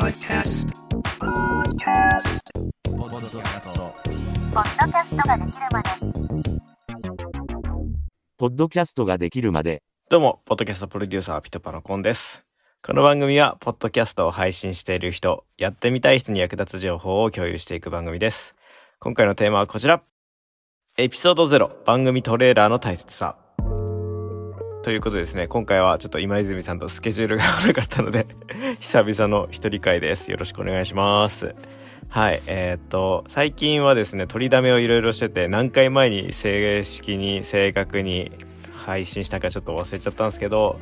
Podcast. Podcast. ポッドキャスト。ポッドキャストができるまでポッドキャストができるまで、どうも、ポッドキャストプロデューサー、ピトパのコンです。この番組は、ポッドキャストを配信している人、やってみたい人に役立つ情報を共有していく番組です。今回のテーマはこちら。エピソード0、番組トレーラーの大切さ。ということですね、今回はちょっと今泉さんとスケジュールが悪かったので、久々の一人会です。よろしくお願いします。はい、えーっと、最近はですね、取りだめをいろいろしてて、何回前に正式に、正確に配信したかちょっと忘れちゃったんですけど、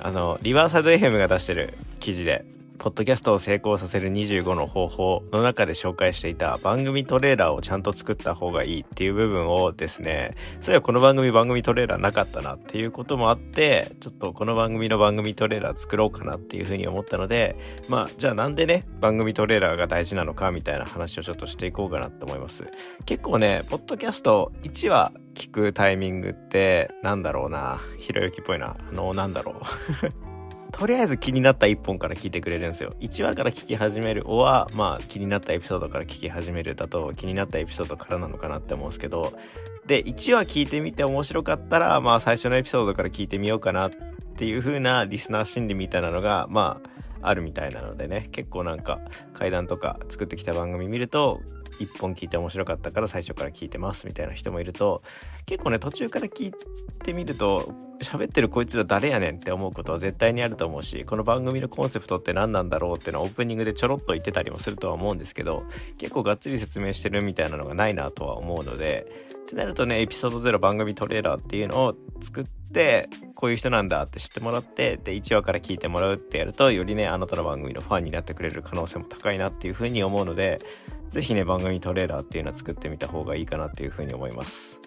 あの、リバーサイド FM が出してる記事で、ポッドキャストを成功させる25の方法の中で紹介していた番組トレーラーをちゃんと作った方がいいっていう部分をですね、そういえばこの番組番組トレーラーなかったなっていうこともあって、ちょっとこの番組の番組トレーラー作ろうかなっていうふうに思ったので、まあ、じゃあなんでね、番組トレーラーが大事なのかみたいな話をちょっとしていこうかなと思います。結構ね、ポッドキャスト1話聞くタイミングって、なんだろうな、ひろゆきっぽいな、あの、なんだろう。とりあえず気になった1本から聞いてくれるんですよ。1話から聞き始める、おは、まあ気になったエピソードから聞き始めるだと気になったエピソードからなのかなって思うんですけど、で、1話聞いてみて面白かったら、まあ最初のエピソードから聞いてみようかなっていう風なリスナー心理みたいなのが、まあ、あるみたいなのでね、結構なんか階段とか作ってきた番組見ると、1本聞いて面白かったから最初から聞いてますみたいな人もいると、結構ね、途中から聞いてみると、喋ってるこいつら誰やねんって思うことは絶対にあると思うし、この番組のコンセプトって何なんだろうっていうのはオープニングでちょろっと言ってたりもするとは思うんですけど、結構がっつり説明してるみたいなのがないなとは思うので、ってなるとね、エピソード0番組トレーラーっていうのを作って、こういう人なんだって知ってもらって、で、1話から聞いてもらうってやると、よりね、あなたの番組のファンになってくれる可能性も高いなっていうふうに思うので、ぜひね、番組トレーラーっていうのは作ってみた方がいいかなっていうふうに思います。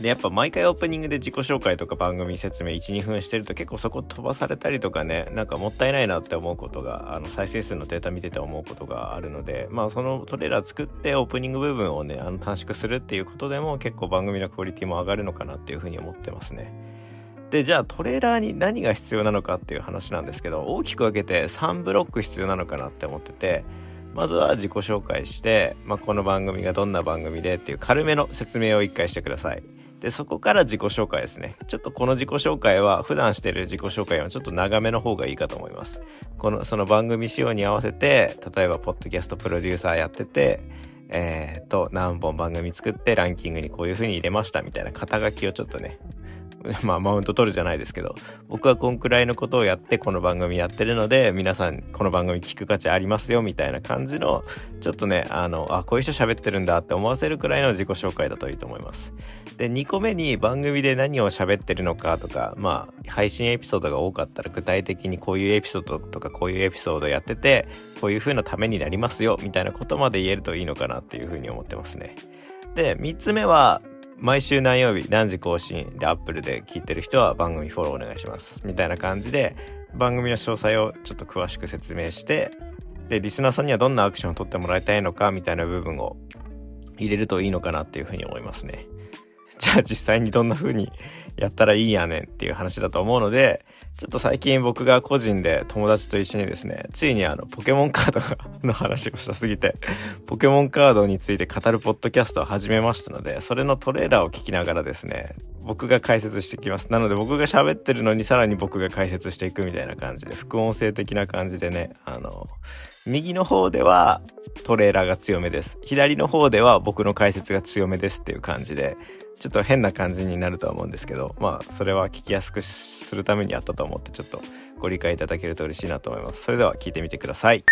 で、やっぱ毎回オープニングで自己紹介とか番組説明1、2分してると結構そこ飛ばされたりとかね、なんかもったいないなって思うことが、あの再生数のデータ見てて思うことがあるので、まあそのトレーラー作ってオープニング部分をね、あの短縮するっていうことでも結構番組のクオリティも上がるのかなっていうふうに思ってますね。で、じゃあトレーラーに何が必要なのかっていう話なんですけど、大きく分けて3ブロック必要なのかなって思ってて、まずは自己紹介して、まあ、この番組がどんな番組でっていう軽めの説明を一回してください。で、そこから自己紹介ですね。ちょっとこの自己紹介は普段してる自己紹介はちょっと長めの方がいいかと思います。この、その番組仕様に合わせて、例えば、ポッドキャストプロデューサーやってて、えー、と、何本番組作ってランキングにこういう風に入れましたみたいな肩書きをちょっとね、まあ、マウント取るじゃないですけど、僕はこんくらいのことをやってこの番組やってるので、皆さんこの番組聞く価値ありますよみたいな感じの、ちょっとね、あの、あ、こういう人喋ってるんだって思わせるくらいの自己紹介だといいと思います。で、2個目に番組で何を喋ってるのかとか、まあ、配信エピソードが多かったら具体的にこういうエピソードとかこういうエピソードやってて、こういう風なためになりますよみたいなことまで言えるといいのかなっていう風に思ってますね。で、3つ目は、毎週何曜日何時更新で Apple で聞いてる人は番組フォローお願いします。みたいな感じで番組の詳細をちょっと詳しく説明して、で、リスナーさんにはどんなアクションを取ってもらいたいのかみたいな部分を入れるといいのかなっていうふうに思いますね。じゃあ実際にどんな風にやったらいいやねんっていう話だと思うので、ちょっと最近僕が個人で友達と一緒にですね、ついにあのポケモンカードの話をしたすぎて、ポケモンカードについて語るポッドキャストを始めましたので、それのトレーラーを聞きながらですね、僕が解説していきます。なので僕が喋ってるのにさらに僕が解説していくみたいな感じで、副音声的な感じでね、あの、右の方ではトレーラーが強めです。左の方では僕の解説が強めですっていう感じで、ちょっと変な感じになるとは思うんですけど、まあ、それは聞きやすくするためにあったと思って、ちょっとご理解いただけると嬉しいなと思います。それでは聞いてみてください。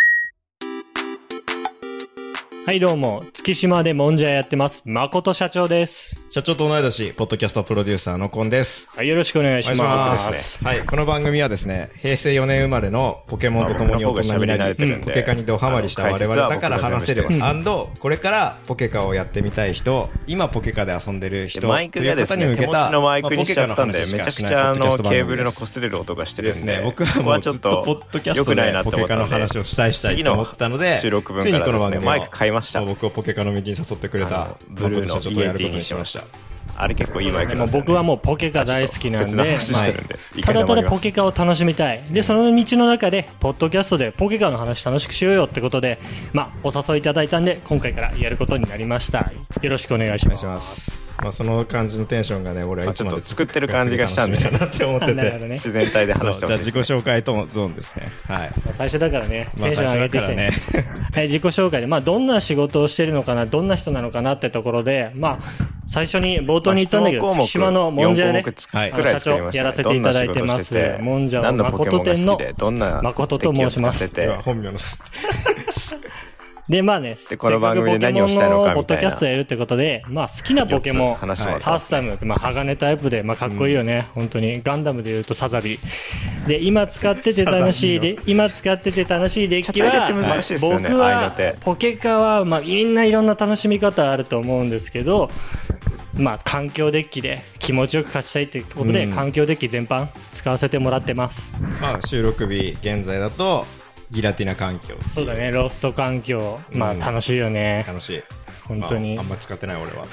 はいどうも、月島でもんじゃやってます。誠社長です。社長と同い年、ポッドキャストプロデューサーのコンです。はい、よろしくお願いします。ます。はい、この番組はですね、平成4年生まれのポケモンと共に大人になり、うんポケカにドハマりした我々だから話せる。うんアンド、これからポケカをやってみたい人、今ポケカで遊んでる人、マイクがですね、手持ちのマイクにしちゃったんで、めちゃくちゃあの、ケーブルの擦れる音がしてるんで、ですね、僕はもうずっはちょっととポッドキャスト良くないなでポケカのって思ったんで、話をしたいしたいと思ったので、収録分ついにからこの番組をですねマイク買いました僕をポケカの道に誘ってくれたブルーの誠社長とやることにしましたた。あれ結構いいマイクでもなんですよね僕はもうポケカ大好きなんで、ただただポケカを楽しみたい。で、その道の中で、ポッドキャストでポケカの話楽しくしようよってことで、まあ、お誘いいただいたんで、今回からやることになりました。よろしくお願いします。まあ、その感じのテンションがね、俺はいつまであちょっと作ってる感じがしたんだなって思ってて。ね。自然体で話してそうじゃあ自己。紹介とゾーンですね。はい。最初だからね、まあテンション上げてきて最ね。はい、自己紹介で、まあ、どんな仕事をしてるのかな、どんな人なのかなってところで、まあ、最初に冒頭に言ったんだけど、まあ月島のもんじゃ屋で、はい社長やらせていただいてます。もんじゃは誠店のどんな誠と申します。本名のす、で、まあね、でこの番組で何をしたいのかポケモンのポッドキャストやるってことで、まあ好きなポケモン、四つ話してもらってハッサムって、まあ鋼タイプで、まあかっこいいよね、本当に。ガンダムで言うとサザビ。で、今使ってて楽しいで、今使ってて楽しいデッキは、ね僕ああいうのって。は、ポケカは、まあみんないろんな楽しみ方あると思うんですけど、まあ環境デッキで気持ちよく勝ちたいってことで、うん。環境デッキ全般使わせてもらってます。まあ、収録日、現在だと、ギラティナ環境。そうだね、ロースト環境、まあうん楽しいよね。楽しい。本当にまあ、あんま使ってない俺は。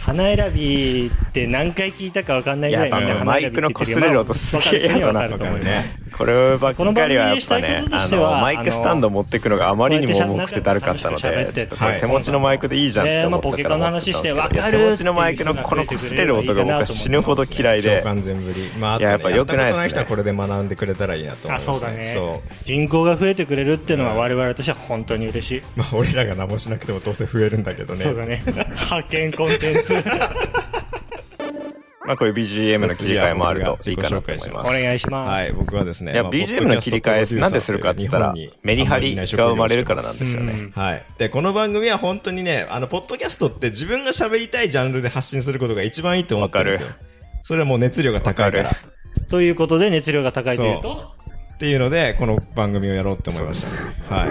花選びって何回聞いたか分かんないぐらいみんマイクの擦れる音すげえ嫌だなと思います。こればっかりはやっぱねあの、マイクスタンド持ってくのがあまりにも重くてだるかったので、ちょっとこれ手持ちのマイクでいいじゃんって思ってたんですけど話してわかるいや手持ちのマイクのこの擦れる音が僕は死ぬほど嫌いで共、感全振り。まあ、ややっぱ良くないっすねこと人はこれで学んでくれたらいいなと思いあ、ます、そうだねそ。人口が増えてくれるっていうのは我々としては本当に嬉しい。う。まあ、俺らが何もしなくてもどうせ増えるんだけどね。そうだね。派遣コンテンツ。まあこういう BGM の切り替えもあるといいかなと思いまおす。願いします。はい、僕はですね。いや、まあ BGM の切り替えなんでするかって言ったら、メリハリが生まれるからなんですよね。うんはい。で、この番組は本当にね、あの、ポッドキャストって自分が喋りたいジャンルで発信することが一番いいと思ってるんですよわ。それはもう熱量が高いから。ということで熱量が高いというと、っていうので、この番組をやろうって思いました。はい。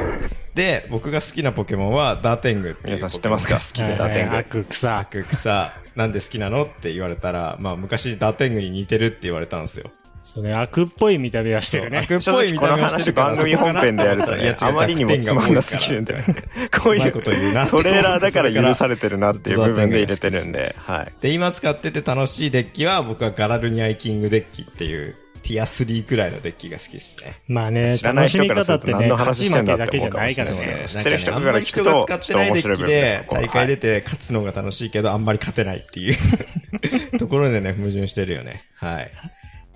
で、僕が好きなポケモンはダーテング皆さん知ってますか？好きはいでダーテング。悪草。悪草、なんで好きなのって言われたら、まあ昔ダーテングに似てるって言われたんですよ。そうね、悪っぽい見た目はしてるね。悪っぽい見た目をしてるから正直この話番組本編でやるとねいや違うあまりにもつまんなすぎるんでこういうこと言うなトレーラーだから許されてるなっていう部分で入れてるんで、はい。で、今使ってて楽しいデッキは、僕はガラルニアイキングデッキっていう、ティア3くらいのデッキが好きですね。まあね、知らない人からすると方ってね、何の話してんだってだけじゃないから思うかもしれないねで。す知ってる人から聞くと使ってないデッキで大会出て勝つのが楽しいけど、あんまり勝てないっていう ところでね、矛盾してるよね。はい。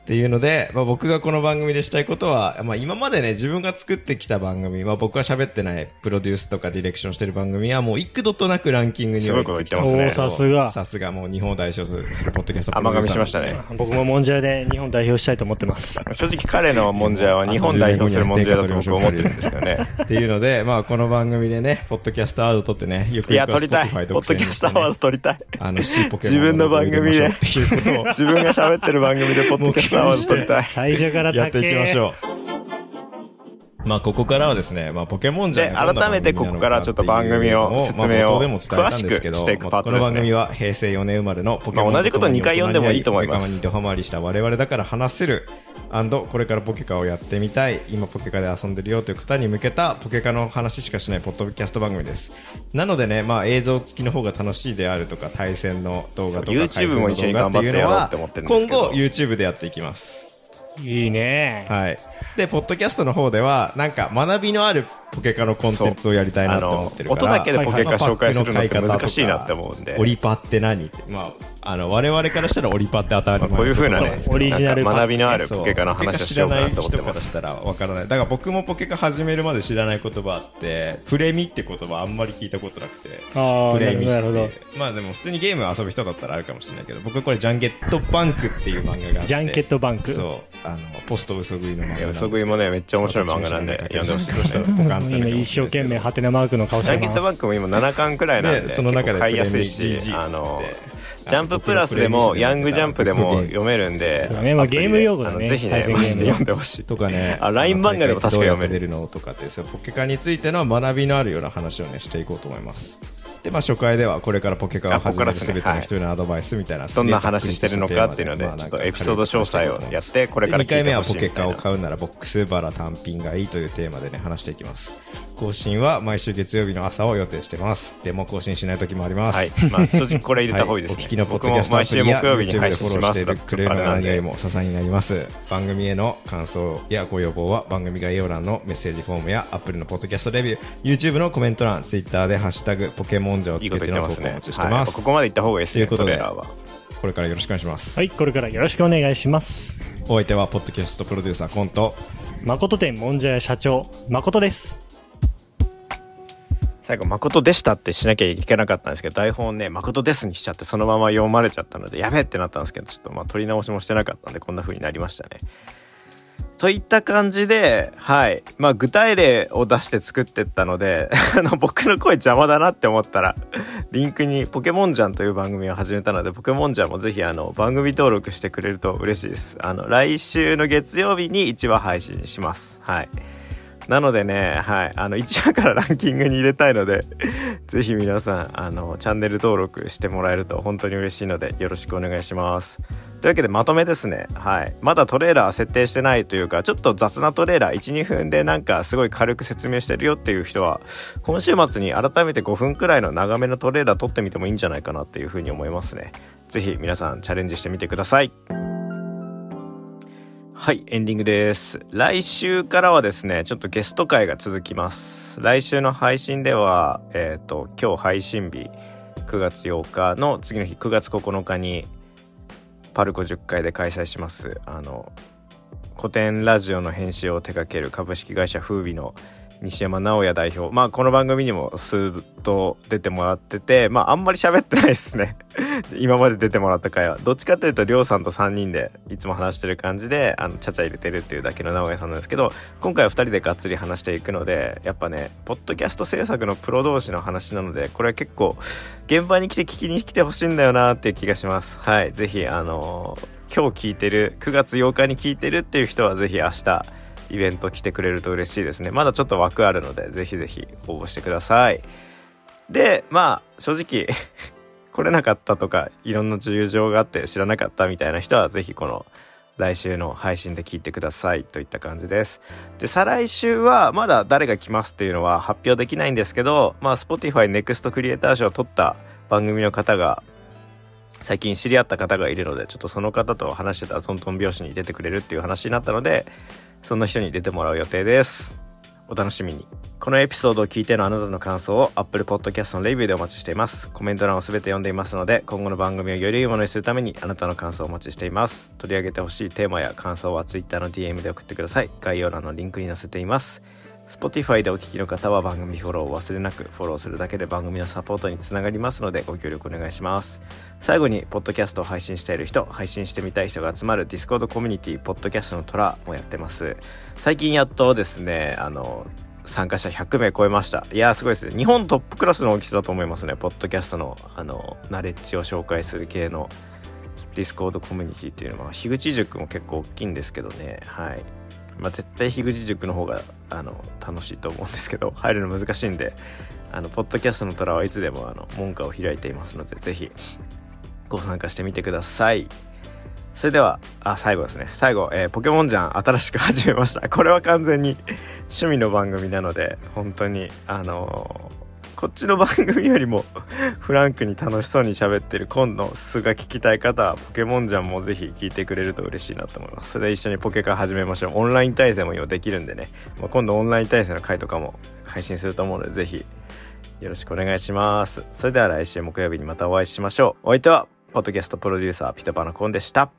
っていうので、まあ、僕がこの番組でしたいことは、まあ、今までね、自分が作ってきた番組、まあ、僕が喋ってないプロデュースとかディレクションしてる番組は、もう幾度となくランキングにすごいこと言ってますねさすがさすがもう日本を代表するポッドキャスト甘噛みしましたね。僕ももんじゃ屋で日本代表したいと思ってます。正直彼のもんじゃは日本代表するもんじゃだと僕は思ってるんですけどね。っていうので、まあ、この番組でね、ポッドキャストアワード取ってね、よくいや、よくは撮りたい。ポッドキャストアワード撮りたい。あの、C ポケモン自分の番組で自分が喋ってる番組でポッドキャストたい。最初からやっていきましう。ょう。まあ、ここからはですね、まあ、ポケモンじゃ改めてここからちょっと番組を説明を詳しくしていくパートですねまあこの番組は平成4年生まれのポケモンまあ同じこと2回読んでもいいと思いますポケカにドハマりした我々だから話せるこれからポケカをやってみたい今ポケカで遊んでるよという方に向けたポケカの話しかしないポッドキャスト番組ですなのでね、まあ、映像付きの方が楽しいであるとか対戦の動画とか YouTube も一緒に頑張ってやろうって思ってるんですけど今後 YouTube でやっていきますいいね。はい。で、ポッドキャストの方では、なんか学びのあるポケカのコンテンツをやりたいなと思ってるから。音だけでポケカ紹介するのって難しいなって思うんでオリパって何って。まあ、あの、我々からしたらオリパって当たり前まあこういう風なねオリジナル学びのあるそうポケカの話をしようかなと思ってポケカます。知らない人からしたらわからない。だから僕もポケカ始めるまで知らない言葉あって、プレミって言葉あんまり聞いたことなくて。ああ、なるほど、プレイミっ。てまあでも普通にゲーム遊ぶ人だったらあるかもしれないけど、僕これジャンゲットバンクっていう漫画があって。ジャンケットバンク。そう。あの、ポスト嘘食いの漫画。嘘食いもね、めっちゃ面白い漫画なんで、読んでほしい今一生懸命ハテナマークの顔しジャンケッてます。トバンクも今7巻くらいなんで、でその中で買いやすいプレミし、GG あのジャンププラスでも、ヤングジャンプでも読めるんで、そうねまあゲーム用語だねぜひねマジで読んでほしい。とかね。あ LINE 漫画でも確か読めるのとかって、ポケカについての学びのあるような話をね、していこうと思います。で、まあ初回ではこれからポケカを始めるすべての人へのアドバイスみたいな、どんな話してるのかっていうので、ちょっとエピソード詳細をやって、これから2回目はポケカを。買うならボックスバラ単品がいいというテーマでね、話していきます。更新は毎週月曜日の朝を予定してます。でも更新しない時もあります。はい。まあ、正直これ入れた方がいいですね。お聞きのポッドキャストア僕も毎週プリや木曜日でフォローしてい。るくれるのが何よりも支えになります。番組への感想やご要望は番組概要欄のメッセージフォームや Apple のポッドキャストレビュー、YouTube のコメント欄、Twitter でハッシュタグポケモンジャをいいことつけての投稿お待ち。してはい。ます。ここまで行った方がいいですね。ということで。これからよろしくお願いします。はい、これからよろしくお願いします。お相手はポッドキャストプロデューサーコント。誠店もんじゃ屋社長、誠です。最後、誠でしたってしなきゃいけなかったんですけど、台本ね、誠ですにしちゃって、そのまま読まれちゃったので、やべえってなったんですけど、ちょっとまあ、取り直しもしてなかったんで、こんな風になりましたね。といった感じで、はい。まあ、具体例を出して作ってったので、あの、僕の声邪魔だなって思ったら、リンクにポケモンジャンという番組を始めたので、ポケモンジャンもぜひ、あの、番組登録してくれると嬉しいです。あの、来週の月曜日に1話配信します。はい。なのでね、はい。あの、1話から ランキングに入れたいので、ぜひ皆さん、あの、チャンネル登録してもらえると本当に嬉しいので、よろしくお願いします。というわけでまとめですね。はい。まだトレーラー設定してないというか、ちょっと雑なトレーラー1、2分でなんかすごい軽く説明してるよっていう人は、今週末に改めて5分くらいの長めのトレーラー撮ってみてもいいんじゃないかなっていうふうに思いますね。ぜひ皆さんチャレンジしてみてください。はい、エンディングです。来週からはですね、ちょっとゲスト会が続きます。来週の配信では、えっ、と、今日配信日、9月8日の次の日、9月9日に、パルコ10回で開催します。あの、古典ラジオの編集を手掛ける株式会社風美の西山直也代表。まあ、この番組にもスーッと出てもらってて、まあ、あんまり喋ってないですね。今まで出てもらった回は。どっちかというと、りょうさんと3人でいつも話してる感じで、あの、ちゃちゃ入れてるっていうだけの直哉さんなんですけど、今回は2人でがっつり話していくので、やっぱね、ポッドキャスト制作のプロ同士の話なので、これは結構、現場に来て聞きに来てほしいんだよなっていう気がします。はい。ぜひ、あの今日聞いてる、9月8日に聞いてるっていう人はぜひ明日、イベント来てくれると嬉しいですね。まだちょっと枠あるので、ぜひぜひ応募してください。で、まあ、正直、来れなかったとか、いろんな事情があって知らなかったみたいな人は、ぜひこの来週の配信で聞いてくださいといった感じです。で、再来週はまだ誰が来ますっていうのは発表できないんですけど、まあ、Spotify Next クリエイター賞を取った番組の方が、最近知り合った方がいるので、ちょっとその方と話してたらトントン拍子に出てくれるっていう話になったので、そんな人に出てもらう予定です。お楽しみに。このエピソードを聞いてのあなたの感想を Apple Podcast のレビューでお待ちしています。コメント欄をすべて読んでいますので、今後の番組をより良いものにするためにあなたの感想をお待ちしています。取り上げてほしいテーマや感想は Twitter の DM で送ってください。概要欄のリンクに載せています。Spotify でお聞きの方は番組フォローを忘れなくフォローするだけで番組のサポートにつながりますのでご協力お願いします。最後にポッドキャストを配信している人配信してみたい人が集まる Discord コミュニティポッドキャストの虎もやってます。最近やっとですねあの参加者100名超えました。いやすごいですね。日本トップクラスの大きさだと思いますね。ポッドキャストのあのナレッジを紹介する系のディスコードコミュニティっていうのは樋口塾も結構大きいんですけどね。はい。まあ、絶対樋口塾の方があの楽しいと思うんですけど 入るの難しいんであのポッドキャストの虎はいつでもあの門下を開いていますので是非ご参加してみてください。それではあ最後ですね。最後、えーポケモンジャン新しく始めました。これは完全に趣味の番組なので本当にあのーこっちの番組よりも フランクに楽しそうに喋ってる今の素が聞きたい方はポケモンジャンもぜひ聞いてくれると嬉しいなと思います。それで一緒にポケカ始めましょう。オンライン対戦も今できるんでね、まあ、今度オンライン対戦の回とかも配信すると思うのでぜひよろしくお願いします。それでは来週木曜日にまたお会いしましょう。お相手はポッドキャストプロデューサーピトパのコンでした。